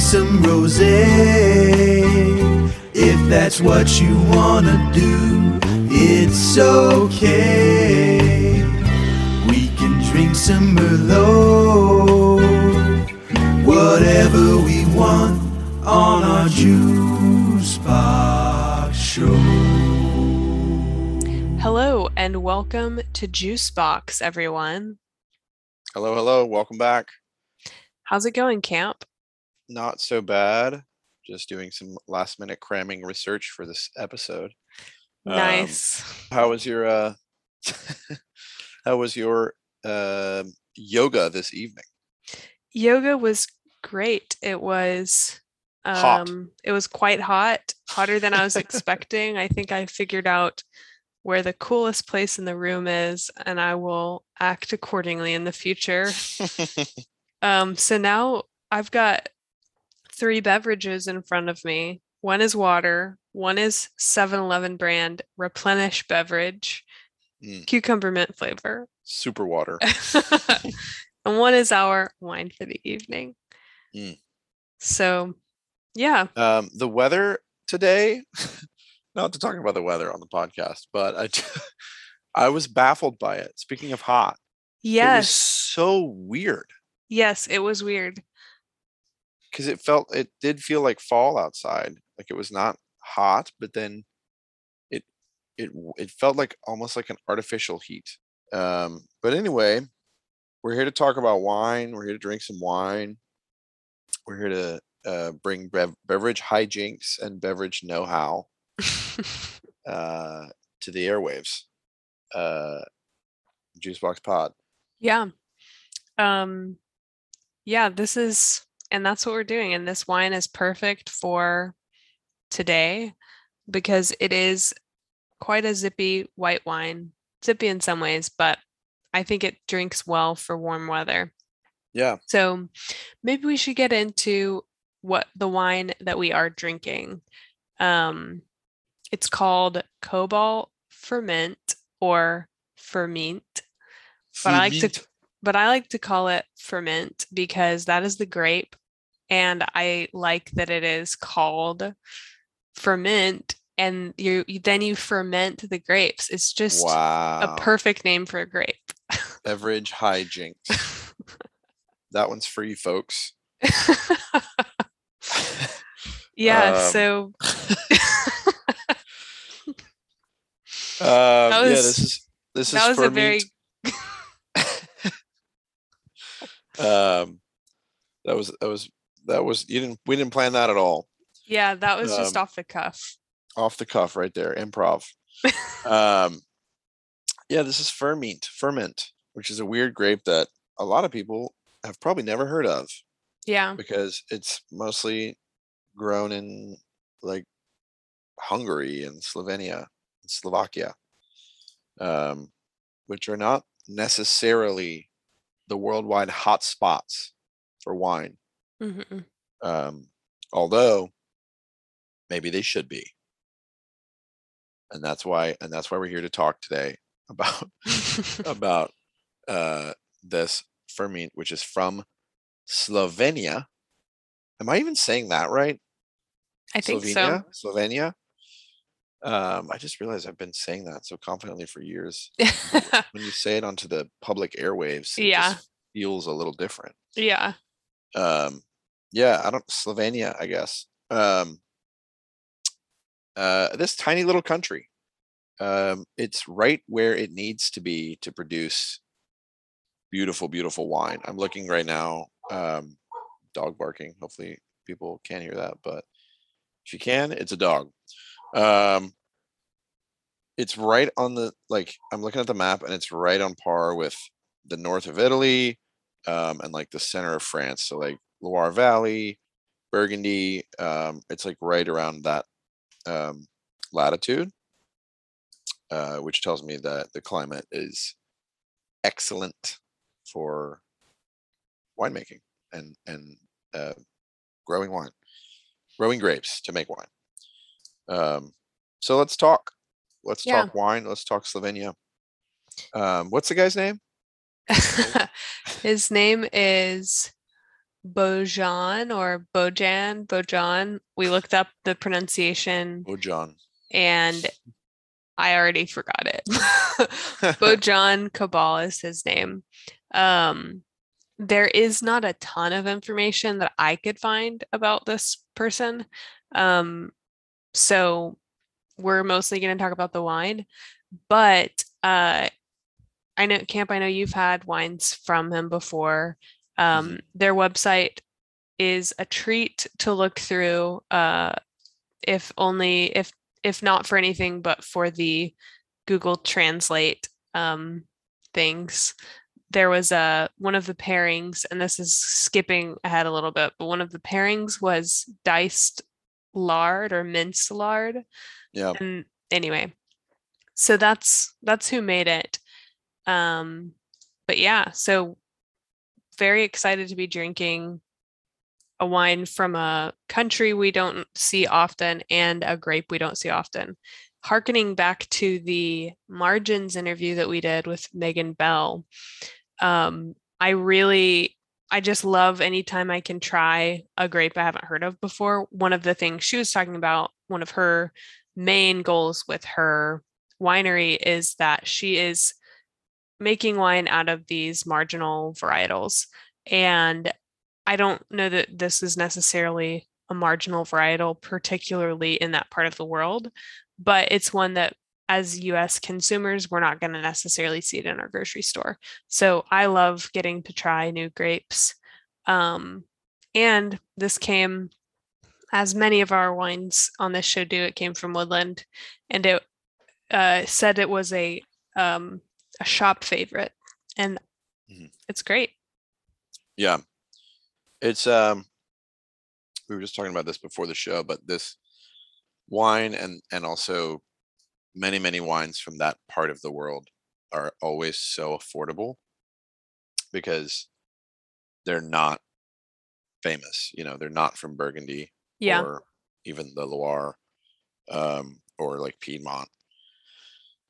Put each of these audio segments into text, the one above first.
drink some rosé. If that's what you wanna do, it's okay. We can drink some Merlot. Whatever we want on our juice box show. Hello and welcome to Juicebox, everyone. Hello, hello, welcome back. How's it going, Camp? Not so bad. Just doing some last minute cramming research for this episode. Um, Nice. How was your uh how was your uh, yoga this evening? Yoga was great. It was Hot. um it was quite hot, hotter than I was expecting. I think I figured out where the coolest place in the room is and I will act accordingly in the future. Um, so now I've got three beverages in front of me. One is water, one is 7 Eleven brand replenish beverage, Mm. cucumber mint flavor, Super water. and one is our wine for the evening. Mm. So, yeah, Um, the weather today, not to talk about the weather on the podcast, but I, I was baffled by it. Speaking of hot, it was yes, so weird. yes, it was weird. Because it felt it did feel like fall outside like it was not hot but then it it it felt like almost like an artificial heat um but anyway we're here to talk about wine we're here to drink some wine we're here to uh, bring bev- beverage hijinks and beverage know-how uh to the airwaves uh juicebox pod yeah. Um, yeah, this is, and that's what we're doing. And this wine is perfect for today because it is quite a zippy white wine. Zippy in some ways, but I think it drinks well for warm weather. yeah So maybe we should get into what the wine that we are drinking. Um, it's called Kobal Furmint or Ferment but I like to. But I like to call it ferment because that is the grape and I like that it is called ferment and you, then you ferment the grapes. It's just wow a perfect name for a grape. beverage hijinks that one's you folks yeah, Um, so Um, yeah, was- this is this that is was for a very um, that was that was that was you didn't we didn't plan that at all yeah, that was just um, off the cuff. off the cuff right there improv. um, yeah, this is Furmint Furmint, which is a weird grape that a lot of people have probably never heard of Yeah. because it's mostly grown in like Hungary and Slovenia and Slovakia, um, which are not necessarily the worldwide hotspots for wine. Mhm. Um, although maybe they should be. And that's why and that's why we're here to talk today about about uh this Furmint which is from Slovenia. Am I even saying that right? I think Slovenia? Slovenia? Um, I just realized I've been saying that so confidently for years. When you say it onto the public airwaves, it Yeah. just feels a little different. yeah. Um, yeah, I don't Slovenia, I guess. Um, uh, this tiny little country. Um, it's right where it needs to be to produce beautiful, beautiful wine. I'm looking right now. Um, dog barking. Hopefully, people can't hear that, but if you can, it's a dog. Um, it's right on the like. I'm looking at the map, and it's right on par with the north of Italy, um, and like the center of France. So like Loire Valley, Burgundy. Um, it's like right around that um, latitude, uh, which tells me that the climate is excellent for winemaking and and uh, growing wine, growing grapes to make wine. Um, so let's talk. Let's Yeah. talk wine. Let's talk Slovenia. Um, what's the guy's name? His name is Bojan or Bojan, Bojan. We looked up the pronunciation Bojan. And I already forgot it. Bojan Kobal is his name. Um, there is not a ton of information that I could find about this person. Um, so we're mostly going to talk about the wine, but uh, I know Camp. I know you've had wines from him before. Um, Their website is a treat to look through. Uh, if only if if not for anything but for the Google Translate um, things. There was a one of the pairings, and this is skipping ahead a little bit, but one of the pairings was diced lard or minced lard. Yeah. And anyway, so that's that's who made it. Um, but yeah, so very excited to be drinking a wine from a country we don't see often and a grape we don't see often. Harkening back to the margins interview that we did with Megan Bell, um, I really, I just love anytime I can try a grape I haven't heard of before. One of the things she was talking about, one of her main goals with her winery is that she is making wine out of these marginal varietals. And I don't know that this is necessarily a marginal varietal, particularly in that part of the world, but it's one that as US consumers, we're not going to necessarily see it in our grocery store. So I love getting to try new grapes. Um, and this came, as many of our wines on this show do, it came from Woodland and it uh, said it was a, um, a shop favorite. And Mhm. it's great. Yeah. It's um we were just talking about this before the show, but this wine and and also many many wines from that part of the world are always so affordable because they're not famous, you know, they're not from Burgundy Yeah. or even the Loire um or like Piedmont.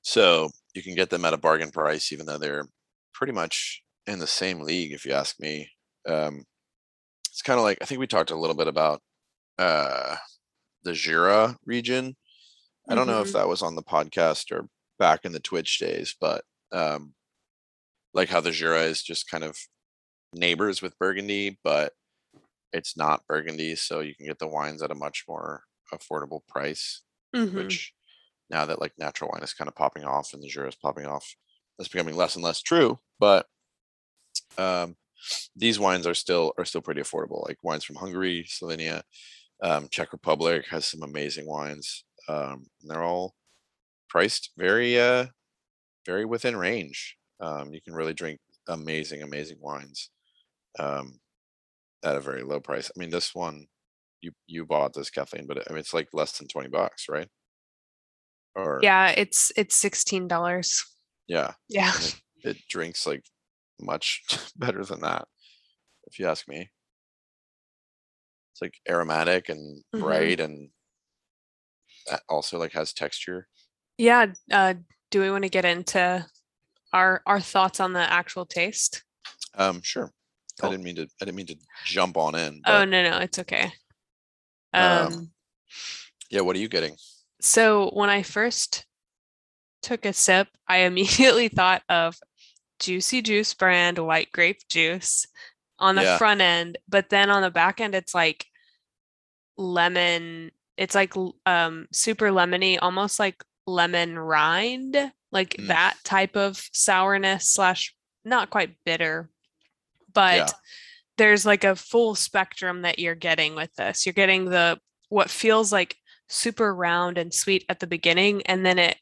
So, you can get them at a bargain price even though they're pretty much in the same league if you ask me um, it's kind of like I think we talked a little bit about uh, the Jura region. I don't know if Mhm. that was on the podcast or back in the Twitch days, but um, like how the Jura is just kind of neighbors with Burgundy, but it's not Burgundy, so you can get the wines at a much more affordable price. Mhm. Which now that like natural wine is kind of popping off and the Jura is popping off, that's becoming less and less true. But um, these wines are still are still pretty affordable. Like wines from Hungary, Slovenia, um, Czech Republic has some amazing wines. Um, and they're all priced very uh very within range. Um, you can really drink amazing, amazing wines um, at a very low price. I mean, this one you you bought this Kathleen, but I mean it's like less than twenty bucks, right? Or Yeah, it's it's sixteen dollars. yeah, Yeah. and it, it drinks like much better than that, if you ask me. It's like aromatic and Mhm. bright and uh, also like has texture. Yeah. Uh, do we want to get into our our thoughts on the actual taste? Um, sure. Cool. I didn't mean to. I didn't mean to jump on in. Oh no, no, it's okay. Um, Um, yeah, what are you getting? so when I first took a sip, I immediately thought of Juicy Juice brand white grape juice on the Yeah. front end, but then on the back end, it's like lemon. It's like um super lemony, almost like lemon rind, like Mm. that type of sourness slash not quite bitter, but Yeah. there's like a full spectrum that you're getting with this. You're getting the what feels like super round and sweet at the beginning and then it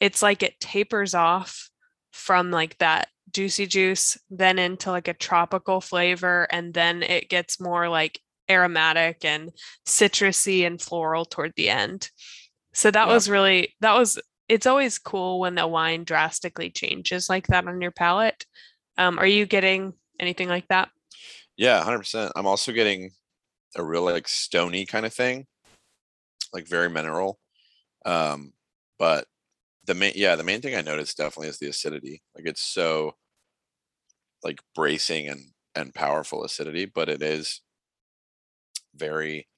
it's like it tapers off from like that juicy juice then into like a tropical flavor and then it gets more like aromatic and citrusy and floral toward the end. So that Yeah. was really that was it's always cool when a wine drastically changes like that on your palate. Um, are you getting anything like that? Yeah, hundred percent. I'm also getting a real like stony kind of thing, like very mineral. Um, but the main, yeah, the main thing I noticed definitely is the acidity. Like it's so like bracing and and powerful acidity, but it is very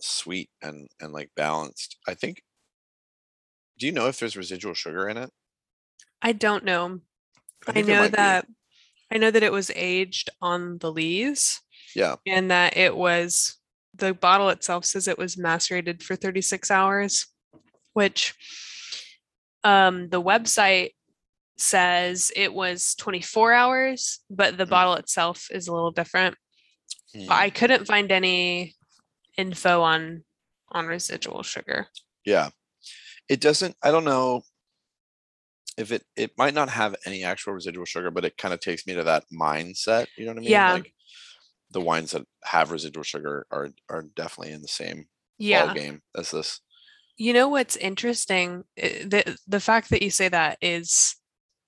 sweet and and like balanced. I think. Do you know if there's residual sugar in it? I don't know. I, there know that be. I know that it was aged on the lees Yeah. and that it was the bottle itself says it was macerated for 36 hours, which um the website says it was 24 hours, but the Mm. bottle itself is a little different. But I couldn't find any info on on residual sugar. Yeah. It doesn't, I don't know if it, it might not have any actual residual sugar, but it kind of takes me to that mindset. You know what I mean? Yeah. Like the wines that have residual sugar are, are definitely in the same Yeah. ball game as this. You know what's interesting? The the fact that you say that is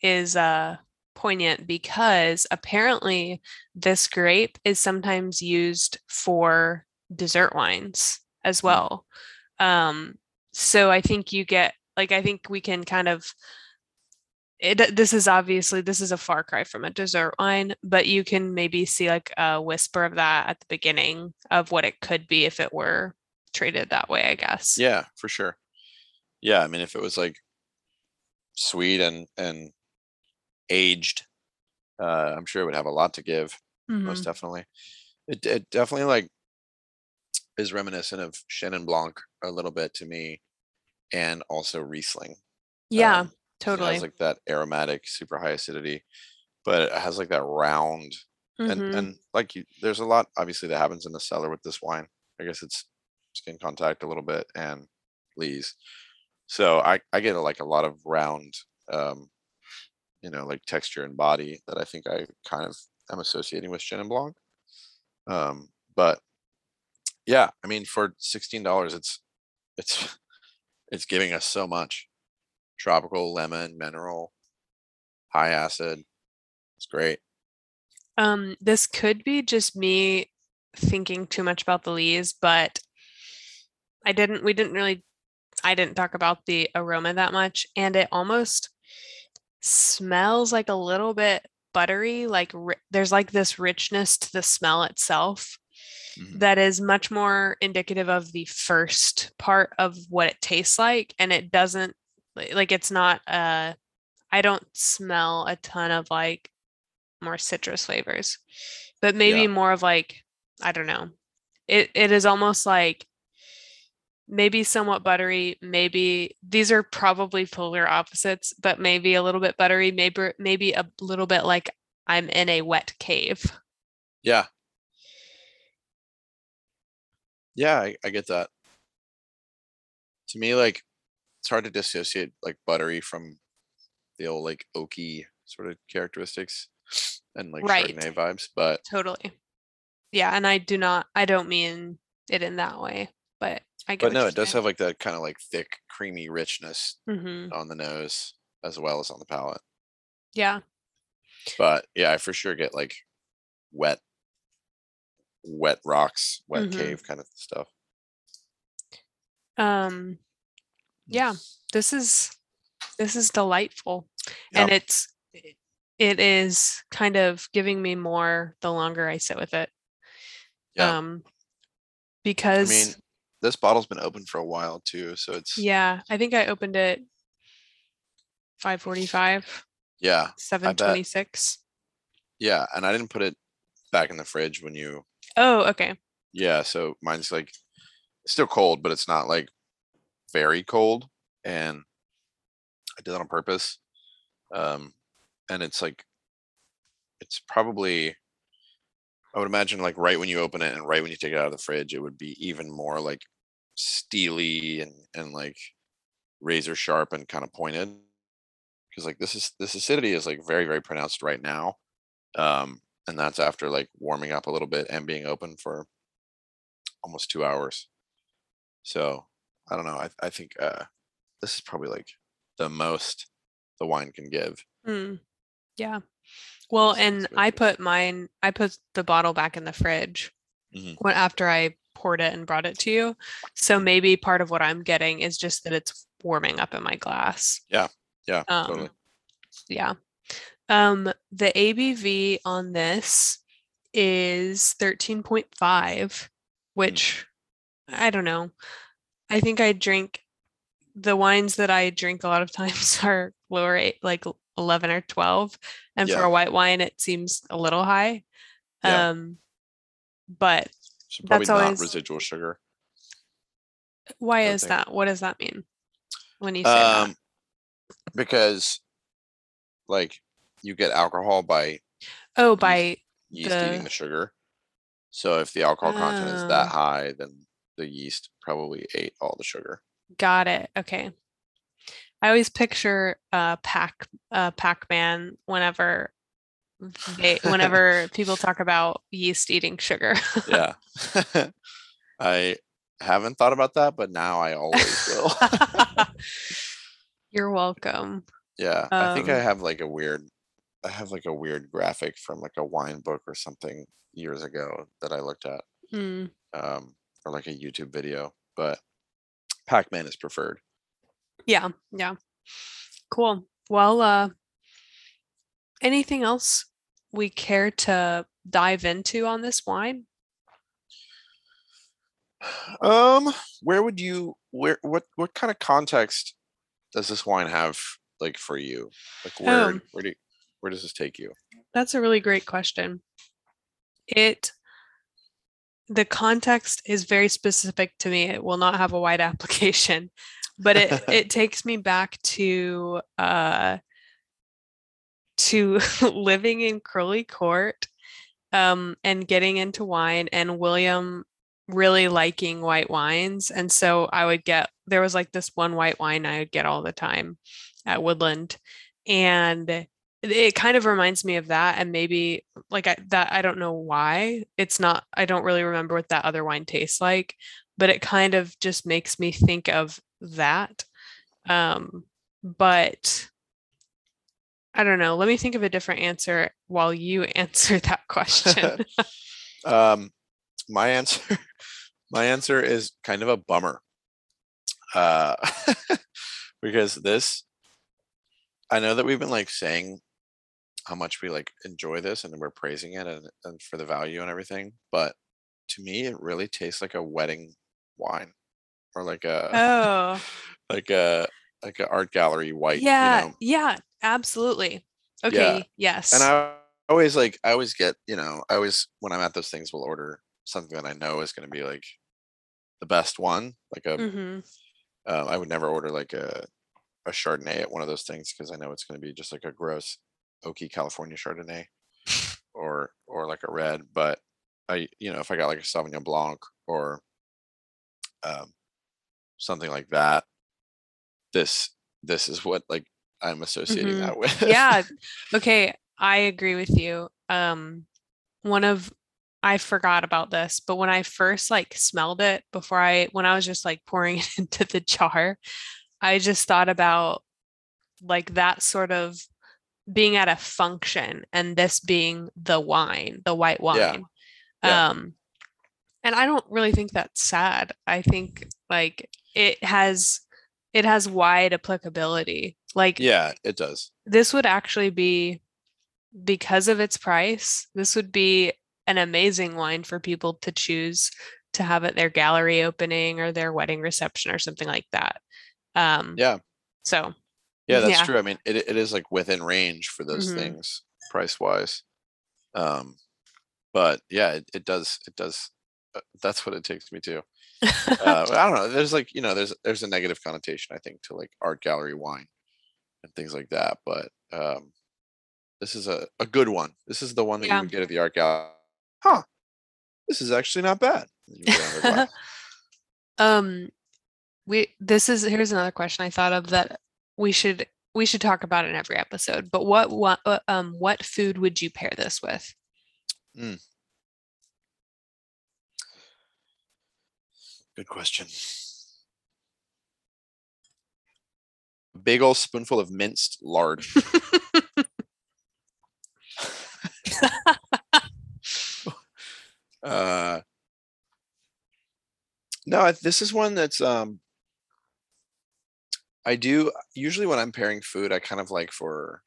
is uh poignant because apparently this grape is sometimes used for dessert wines as well. Um so I think you get like I think we can kind of it, this is obviously this is a far cry from a dessert wine, but you can maybe see like a whisper of that at the beginning of what it could be if it were treated that way, I guess. Yeah, for sure. Yeah. I mean, if it was like sweet and, and aged, uh, I'm sure it would have a lot to give. Mhm. most definitely. It it definitely like is reminiscent of Chenin Blanc a little bit to me, and also Riesling. Yeah, Um, 'cause It totally. has like that aromatic, super high acidity, but it has like that round and Mhm. and like you, there's a lot obviously that happens in the cellar with this wine. I guess it's skin contact a little bit and lees. So I I get a, like a lot of round, um, you know, like texture and body that I think I kind of am associating with Chenin Blanc. Um, but yeah, I mean, for sixteen dollars, it's it's it's giving us so much tropical, lemon, mineral, high acid. It's great. Um, this could be just me thinking too much about the lees, but I didn't, we didn't really, I didn't talk about the aroma that much, and it almost smells like a little bit buttery, like ri- there's like this richness to the smell itself Mhm. that is much more indicative of the first part of what it tastes like, and it doesn't like it's not uh I don't smell a ton of like more citrus flavors, but maybe Yeah. more of like, I don't know. It it is almost like maybe somewhat buttery, maybe these are probably polar opposites, but maybe a little bit buttery, maybe maybe a little bit like I'm in a wet cave. Yeah. Yeah, I, I get that. To me, like it's hard to dissociate like buttery from the old like oaky sort of characteristics and like Right. Chardonnay vibes. But Totally. Yeah, and I do not I don't mean it in that way, but I get but no, it does have like that kind of like thick, creamy richness hmm on the nose as well as on the palate. Yeah. But yeah, I for sure get like wet, wet rocks, wet Mhm. cave kind of stuff. Um yeah, this is this is delightful. And it's it- is kind of giving me more the longer I sit with it. Yeah. Um I because mean, this bottle's been open for a while too, so it's yeah, I think I opened it 545, yeah, 726. yeah. And I didn't put it back in the fridge when you Oh, okay. yeah. So mine's like still cold, but it's not like very cold, and I did that on purpose. Um, and it's like it's probably I would imagine like right when you open it and right when you take it out of the fridge, it would be even more like steely and and like razor sharp and kind of pointed. Because like this is this acidity is like very very pronounced right now, um, and that's after like warming up a little bit and being open for almost two hours. So I don't know. I I think uh, this is probably like the most the wine can give. Mm, yeah. Well, and. I put mine, I put the bottle back in the fridge Mhm. when after I poured it and brought it to you. So maybe part of what I'm getting is just that it's warming up in my glass. Yeah, Um, totally. Yeah. Um, the ABV on this is 13.5, which I don't know. I think I drink the wines that I drink a lot of times are lower eight, like 11 or 12. And for a white wine, it seems a little high. Yeah. Um, but So probably That's not always- residual sugar. why is think- that? What does that mean when you say that? Um, because like you get alcohol by Oh, yeast- by yeast eating the- the sugar. So if the alcohol content is that Oh. high, then the yeast probably ate all the sugar. got it. Okay. I always picture uh Pac uh Pac-Man whenever they whenever people talk about yeast eating sugar. Yeah. I haven't thought about that, but now I always will. You're welcome. yeah. I think I Um, have like a weird I have like a weird graphic from like a wine book or something years ago that I looked at. Mm, Um or like a YouTube video. But Pac-Man is preferred. yeah, yeah. Cool. Well, uh anything else we care to dive into on this wine? Um, where would you where what what kind of context does this wine have like for you? Like where Um, where do you, where does this take you? That's a really great question. It the context is very specific to me. It will not have a wide application, but it it takes me back to uh to living in Curly Court um and getting into wine and William really liking white wines and so I would get there was like this one white wine I would get all the time at Woodland and it- kind of reminds me of that and maybe like I, that I don't know why it's not I don't really remember what that other wine tastes like but it kind of just makes me think of that um but I don't know let me think of a different answer while you answer that question Um my answer my answer is kind of a bummer. Uh because this I know that we've been like saying how much we like enjoy this and we're praising it and, and for the value and everything, but to me it really tastes like a wedding wine or like a oh. like a like an art gallery white yeah you know? yeah absolutely. Okay yes. And i always like i always get you know i always when i'm at those things will order something that i know is going to be like the best one like a hmm um, i would never order like a a chardonnay at one of those things because i know it's going to be just like a gross oaky california chardonnay or or like a red but i you know if i got like a sauvignon blanc or um something like that this this is what like i'm associating Mhm. that with. Yeah. Okay. I agree with you. Um one of i forgot about this but when i first like smelled it before i when i was just like pouring it into the jar i just thought about like that sort of being at a function and this being the wine the white wine. Yeah. Yeah. um and i don't really think that's sad. I think like it has it has wide applicability. Like yeah it does. this would actually be because of its price this would be an amazing wine for people to choose to have at their gallery opening or their wedding reception or something like that. Um yeah. so Yeah, that's Yeah. true. I mean, it it is like within range for those Mhm. things price wise. Um, but yeah, it, it does it does. Uh, that's what it takes me to. Uh, I don't know. There's like you know, there's there's a negative connotation I think to like art gallery wine and things like that. But um, this is a a good one. This is the one that Yeah. you would get at the art gallery. Huh. This is actually not bad. And you put it on the glass. um we this is here's another question i thought of that we should we should talk about in every episode but what what uh, um what food would you pair this with Good question. A big old spoonful of minced lard. uh no this is one that's um i do usually when i'm pairing food i kind of like for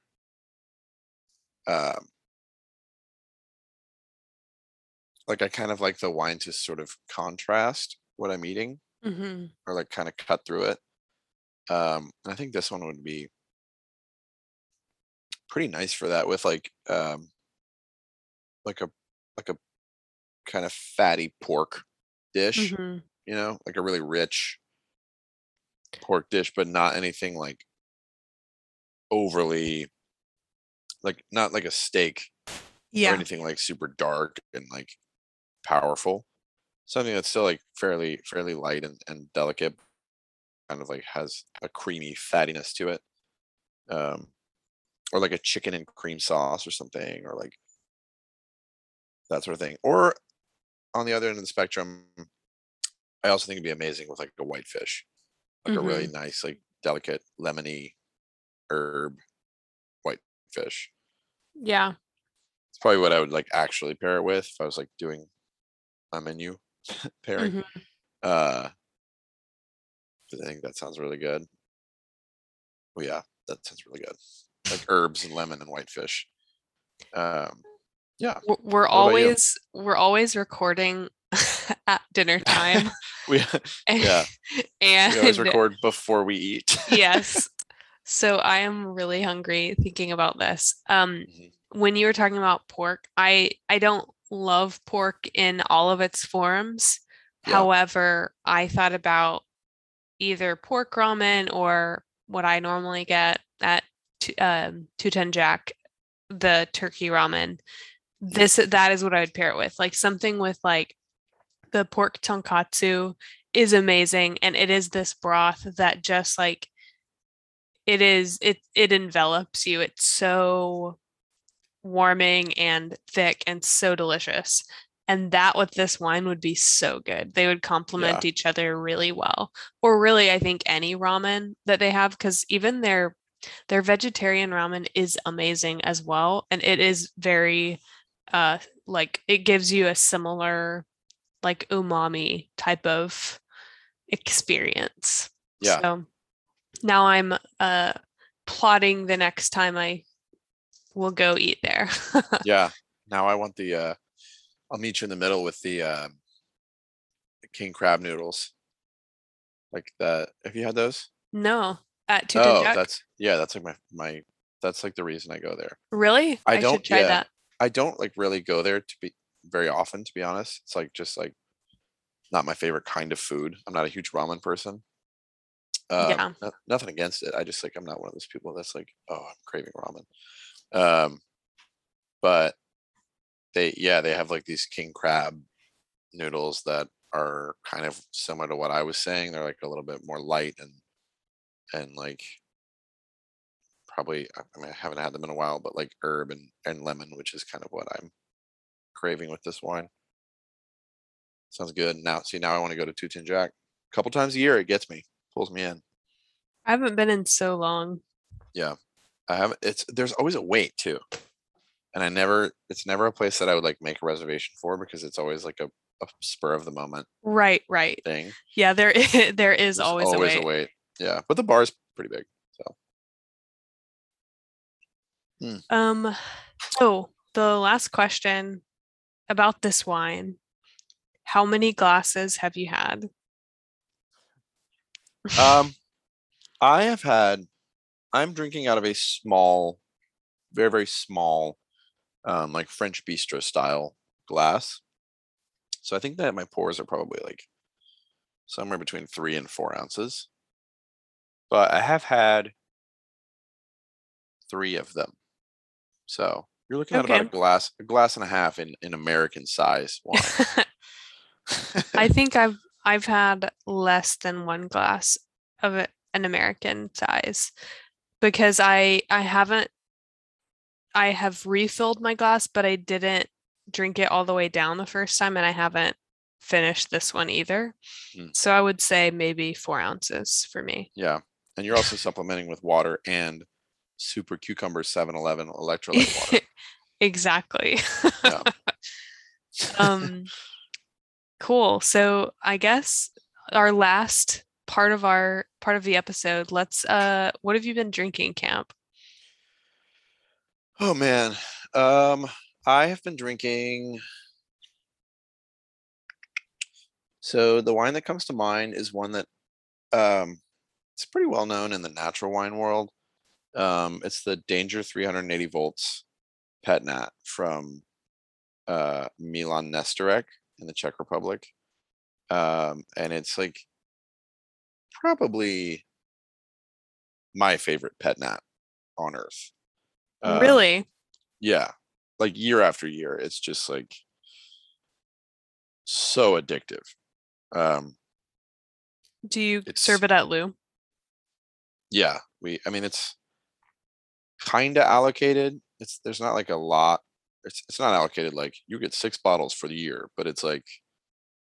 um like I kind of like the wine to sort of contrast what I'm eating hmm or like kind of cut through it. Um, I think this one would be pretty nice for that with like um like a like a kind of fatty pork dish, hmm you know, like a really rich pork dish, but not anything like overly like not like a steak yeah. or anything like super dark and like powerful. Something that's still like fairly fairly light and, and delicate, kind of like has a creamy fattiness to it. Um or like a chicken and cream sauce or something, or like that sort of thing. Or on the other end of the spectrum, I also think it'd be amazing with like a whitefish. Like a really nice, like delicate, lemony herb whitefish. Yeah. It's probably what I would like actually pair it with if I was like doing a menu pairing. Mhm. Uh I think that sounds really good. Oh yeah, that sounds really good. Like herbs and lemon and whitefish. Um yeah, We're you? always we're always recording at dinner time. we yeah, and we always record before we eat. yes. So I am really hungry thinking about this. Um Mhm. when you were talking about pork, I I don't love pork in all of its forms. Yeah. However, I thought about either pork ramen or what I normally get at um, Tuten Jack, the turkey ramen. This that is what I would pair it with, like something with like the pork tonkatsu is amazing, and it is this broth that just like it is it it envelops you. It's so warming and thick and so delicious. And that with this wine would be so good. They would complement each other really well. Or really, I think any ramen that they have, because even their their vegetarian ramen is amazing as well. And it is very uh like it gives you a similar like umami type of experience. Yeah. So now I'm uh plotting the next time I will go eat there. yeah. Now I want the uh I'll meet you in the middle with the um the king crab noodles. Like that. Have you had those? no, at Tuten oh, Jack? that's yeah, that's like my my that's like the reason I go there. really? I should don't- try yeah. that. I don't like really go there to be very often, to be honest. It's like just like not my favorite kind of food. I'm not a huge ramen person. Um, Yeah. no- nothing against it. I just like I'm not one of those people that's like, oh, I'm craving ramen. Um, but they yeah they have like these king crab noodles that are kind of similar to what I was saying. They're like a little bit more light and and like probably I I mean I haven't had them in a while, but like herb and, and lemon, which is kind of what I'm craving with this wine. Sounds good. Now see now I want to go to Two Tin Jack. A couple times a year it gets me, pulls me in. I haven't been in so long. Yeah, I haven't. it's there's always a wait too. And I never it's never a place that I would like make a reservation for because it's always like a, a spur of the moment Right, right. thing. Yeah, there i- there is There's always, always a wait. Yeah. But the bar is pretty big. So um so the last question about this wine. How many glasses have you had? Um, I have had. I'm drinking out of a small, very very small, um, like French bistro style glass. So I think that my pours are probably like somewhere between three and four ounces. But I have had three of them. So you're looking at about a glass, a glass and a half in in American size wine. I think I've I've had less than one glass of it, an American size because I I haven't I have refilled my glass, but I didn't drink it all the way down the first time, and I haven't finished this one either. Mm. So I would say maybe four ounces for me. Yeah. And you're also supplementing with water and super cucumber 7-Eleven electrolyte water. exactly. Yeah. um cool so i guess our last part of our part of the episode let's uh what have you been drinking camp Oh man. Um I have been drinking so the wine that comes to mind is one that um it's pretty well known in the natural wine world. Um it's the Danger 380 volts pet nat from uh Milan Nestarec in the Czech Republic. Um and it's like probably my favorite pet nat on earth. Um, really? yeah like year after year it's just like so addictive um Do you serve it at Lou? yeah we i mean it's kind of allocated it's there's not like a lot it's, it's not allocated like you get six bottles for the year but it's like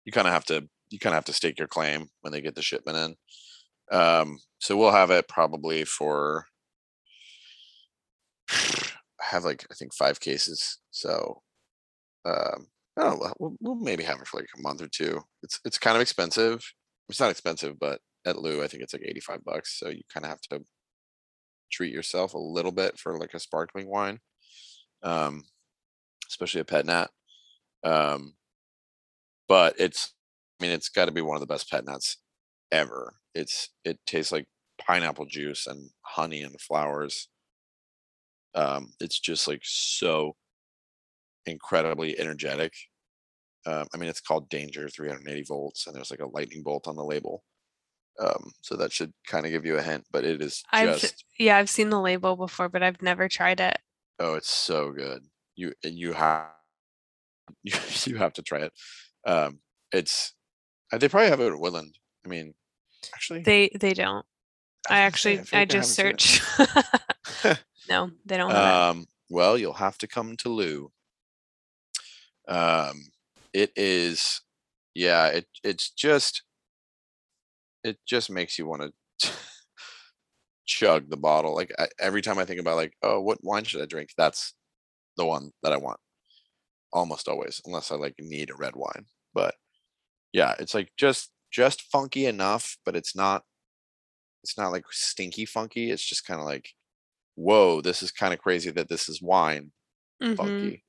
you kind of have to you kind of have to stake your claim when they get the shipment in. Um so we'll have it probably for I have like I think five cases so um oh well, we'll, maybe have it for like a month or two. It's it's kind of expensive. It's not expensive but at Lou I think it's like 85 bucks so you kind of have to treat yourself a little bit for like a sparkling wine um especially a pet nat um but it's I mean it's got to be one of the best pet nats ever. It's it tastes like pineapple juice and honey and flowers. Um it's just like so incredibly energetic. Um, I mean, it's called Danger 380 volts, and there's like a lightning bolt on the label. Um, so that should kind of give you a hint, but it is I've just yeah, I've seen the label before, but I've never tried it. oh, it's so good. You and you have you, you have to try it. Um, it's uh, they probably have it at Woodland. I mean, actually, They they don't. I was gonna say, actually I like just haven't seen it. searched. no, they don't Um, well, you'll have to come to Lou. Um, it is, yeah. It it's just, it just makes you want to chug the bottle. Like I, every time I think about like, oh, what wine should I drink? That's the one that I want. Almost always, unless I like need a red wine. But yeah, it's like just just funky enough, but it's not. It's not like stinky funky. It's just kind of like whoa, this is kind of crazy that this is wine. Mhm. funky.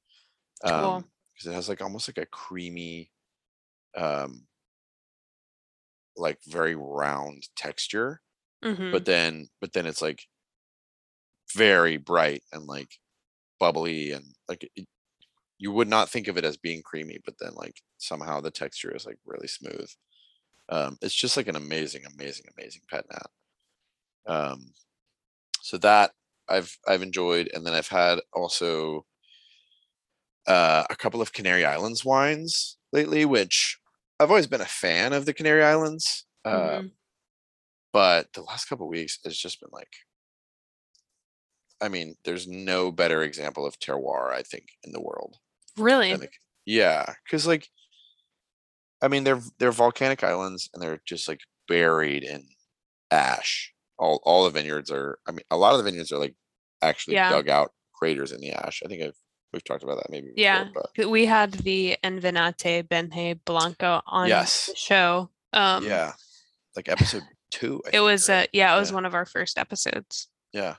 Cool. Um, because it has like almost like a creamy, um, like very round texture, Mhm. but then but then it's like very bright and like bubbly and like it, you would not think of it as being creamy, but then like somehow the texture is like really smooth. Um, it's just like an amazing, amazing, amazing pet nat. Um, so that I've I've enjoyed, and then I've had also uh, a couple of Canary Islands wines lately, which I've always been a fan of the Canary Islands. Uh, Mhm. but the last couple weeks it's just been like i mean there's no better example of terroir i think in the world Really? the, yeah because like i mean they're they're volcanic islands and they're just like buried in ash all all the vineyards are i mean a lot of the vineyards are like actually Yeah. dug out craters in the ash i think i've we've talked about that maybe before, Yeah. but We had the Envínate Benje Blanco on Yes. the show. Um, yeah like episode two I It think, was right? uh yeah, it was Yeah. one of our first episodes. yeah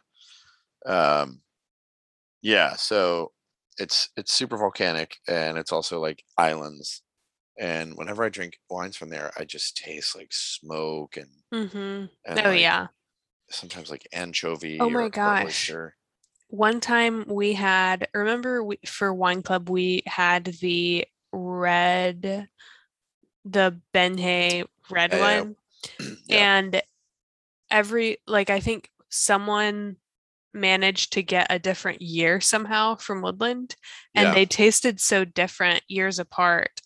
um yeah so it's it's super volcanic and it's also like islands and whenever i drink wines from there i just taste like smoke and, Mm-hmm. and Oh like, yeah. sometimes like anchovy Oh my or gosh. oyster. One time we had remember we, for wine club we had the red the Benje red oh, yeah. one yeah and every like I think someone managed to get a different year somehow from Woodland and Yeah. they tasted so different years apart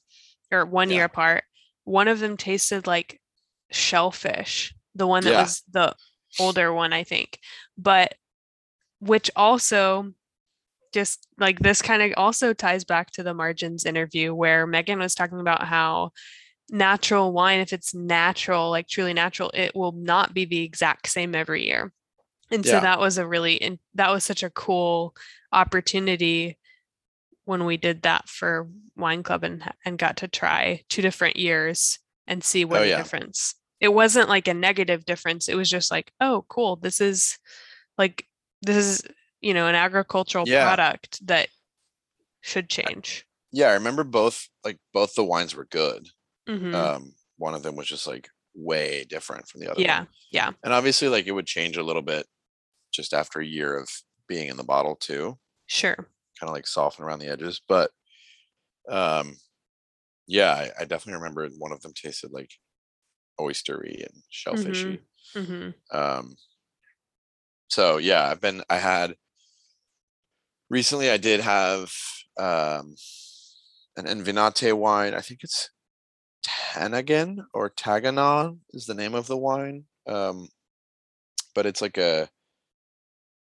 or one Yeah. year apart. One of them tasted like shellfish, the one that was the older one, I think. But which also just like this kind of also ties back to the margins interview where Megan was talking about how natural wine, if it's natural, like truly natural, it will not be the exact same every year. And so that was a really, in, that was such a cool opportunity when we did that for wine club and, and got to try two different years and see what Oh, the yeah. difference. It wasn't like a negative difference. It was just like, oh, cool. This is like, this is you know, an agricultural Yeah. product that should change. Yeah, I remember both like both the wines were good. Mhm. Um, one of them was just like way different from the other. yeah. one. Yeah. and obviously like it would change a little bit just after a year of being in the bottle too. Sure. kind of like soften around the edges. But um yeah, I, I definitely remember one of them tasted like oystery and shellfishy. hmm Um so yeah, I've been I had recently I did have um an Envínate wine. I think it's Tanagan or Taganon is the name of the wine. Um but it's like a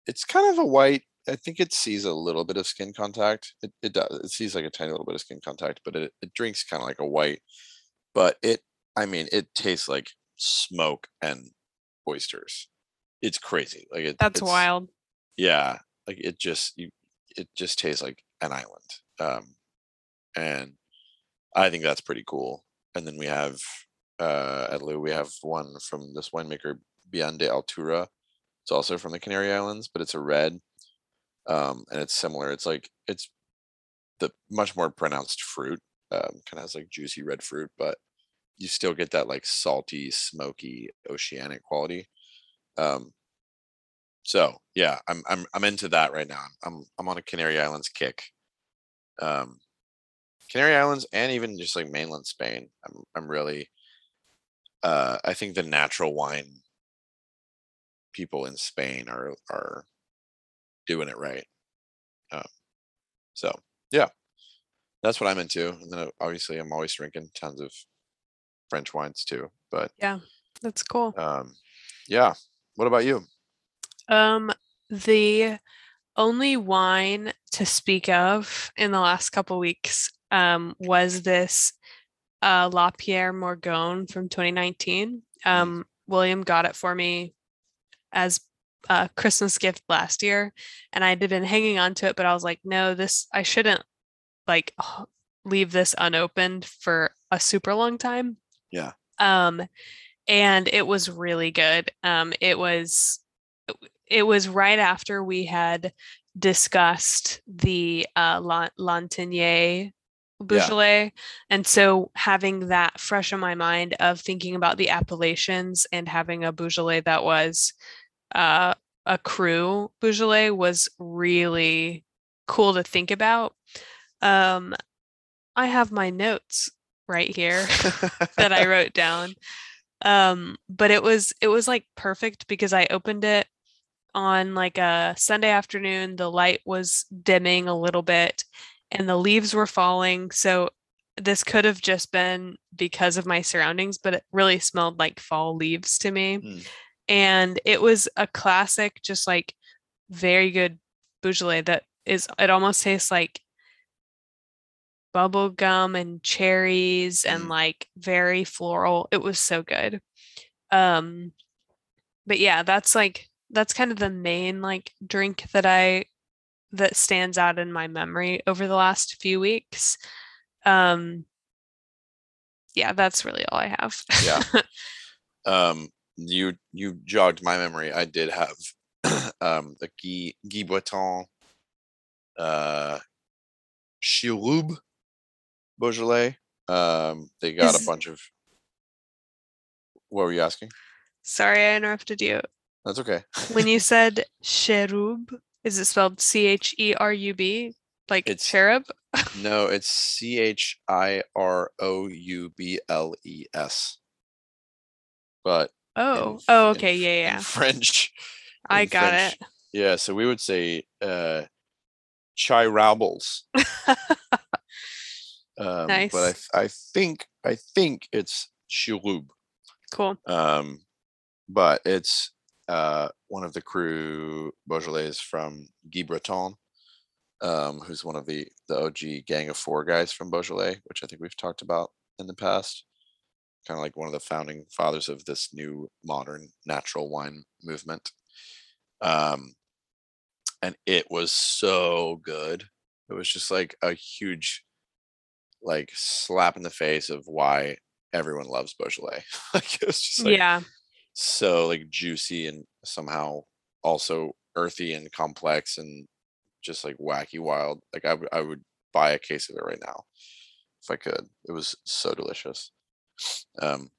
it's kind of a white I think it sees a little bit of skin contact. It it does. It sees like a tiny little bit of skin contact, but it, it drinks kind of like a white. But it I mean it tastes like smoke and oysters. It's crazy. Like it That's wild. yeah like it just you it just tastes like an island um and i think that's pretty cool and then we have uh at Lou, we have one from this winemaker Bien de Altura it's also from the canary islands but it's a red um and it's similar it's like it's the much more pronounced fruit um kind of has like juicy red fruit but you still get that like salty smoky oceanic quality um so yeah, I'm I'm I'm into that right now. I'm I'm on a Canary Islands kick. Um, Canary Islands and even just like mainland Spain. I'm I'm really. Uh, I think the natural wine people in Spain are are doing it right. Um, so yeah, that's what I'm into. And then uh, obviously I'm always drinking tons of French wines too. But yeah, That's cool. um, yeah. What about you? Um, the only wine to speak of in the last couple weeks um, was this uh, Lapierre Morgon from 2019. Um, William got it for me as a Christmas gift last year, and I had been hanging on to it, but I was like, no, this I shouldn't like leave this unopened for a super long time. Yeah. Um, and it was really good. Um, it was it was right after we had discussed the uh, La- Lantignié Beaujolais. And so having that fresh in my mind of thinking about the appellations and having a Beaujolais that was uh, a cru Beaujolais was really cool to think about. Um, I have my notes right here that I wrote down. Um, but it was it was like perfect because I opened it on like a Sunday afternoon. The light was dimming a little bit and the leaves were falling. So this could have just been because of my surroundings, but it really smelled like fall leaves to me. Mm. And it was a classic, just like very good Beaujolais that is it almost tastes like bubble gum and cherries and Mm. like very floral. It was so good. Um but yeah, that's like that's kind of the main like drink that I that stands out in my memory over the last few weeks. Um yeah, that's really all I have. Yeah. um you you jogged my memory i did have um the guy guy Breton uh chirub beaujolais um they got Is- a bunch of what were you asking Sorry I interrupted you. That's okay When you said cherub, is it spelled C H E R U B? Like It's- cherub? no it's c-h-i-r-o-u-b-l-e-s but Oh, f- oh, in okay, f- yeah, in yeah. french I in got French, it. yeah so we would say uh chai um, but I, th- I think I think it's chirub. Cool. Um, but it's uh, one of the cru Beaujolais from Guy Breton, um, who's one of the the OG Gang of Four guys from Beaujolais, which I think we've talked about in the past. Kind of like one of the founding fathers of this new modern natural wine movement. Um, and it was so good. It was just like a huge, like slap in the face of why everyone loves Beaujolais. like it was just like yeah. So like juicy and somehow also earthy and complex and just like wacky wild. Like I would I would buy a case of it right now if I could. It was so delicious. Um,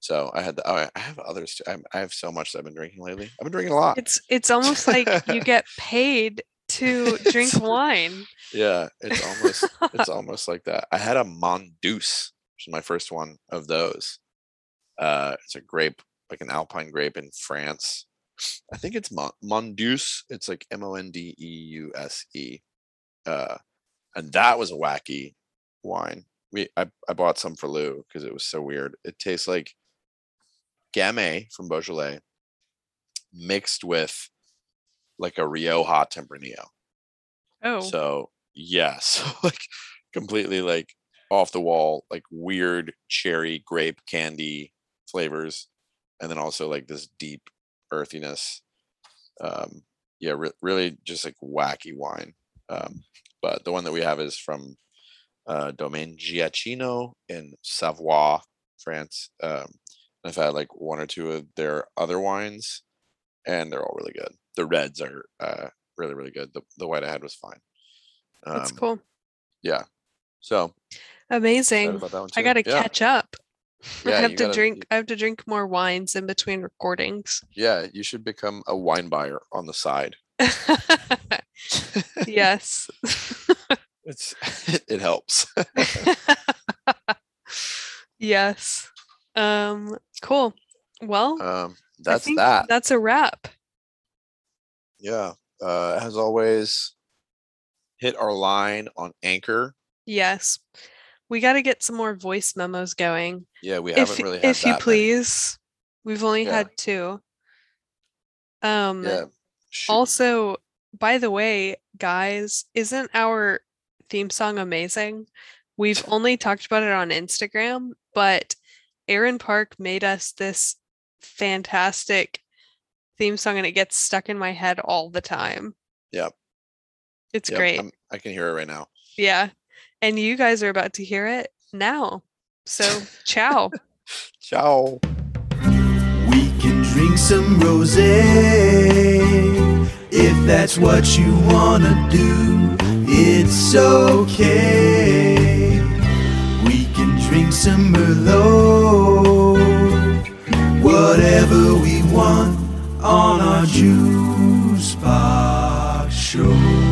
so I had the, oh, I have others too. I, I have so much that I've been drinking lately. I've been drinking a lot. It's it's almost like you get paid to drink wine. Yeah, it's almost it's almost like that. I had a Mongoose, which is my first one of those. Uh, it's a grape, like an Alpine grape in France. I think it's Mon- Mondeuse. It's like M O N D E U S E. Uh, and that was a wacky wine. We I, I bought some for Lou because it was so weird. It tastes like Gamay from Beaujolais mixed with like a Rioja Tempranillo. Oh, So yeah, so like completely like off the wall, like weird cherry grape candy flavors, and then also like this deep earthiness. Um, yeah, re- really just like wacky wine. Um, but the one that we have is from uh, Domaine Giachino in Savoie, France. Um, I've had like one or two of their other wines, and they're all really good. The reds are uh, really really good. The the white I had was fine. that's Um, cool. Yeah. So Amazing. about that one I gotta yeah. catch up. I have to gotta- drink. I have to drink more wines in between recordings. Yeah, you should become a wine buyer on the side. yes. It's it helps. yes. Um. Cool. Well, um, that's that. That's a wrap. Yeah. Uh, as always, hit our line on Anchor. Yes. We got to get some more voice memos going. Yeah, we haven't really had if you many. please. We've only Yeah. had two. Um Yeah. shoot. also, by the way, guys, isn't our theme song amazing? We've only talked about it on Instagram, but Aaron Park made us this fantastic theme song and it gets stuck in my head all the time. Yep. It's Yep, great. I'm- I can hear it right now. Yeah. And you guys are about to hear it now. So, ciao. Ciao. We can drink some rose if that's what you wanna do. It's okay. We can drink some Merlot, whatever we want on our juice box show.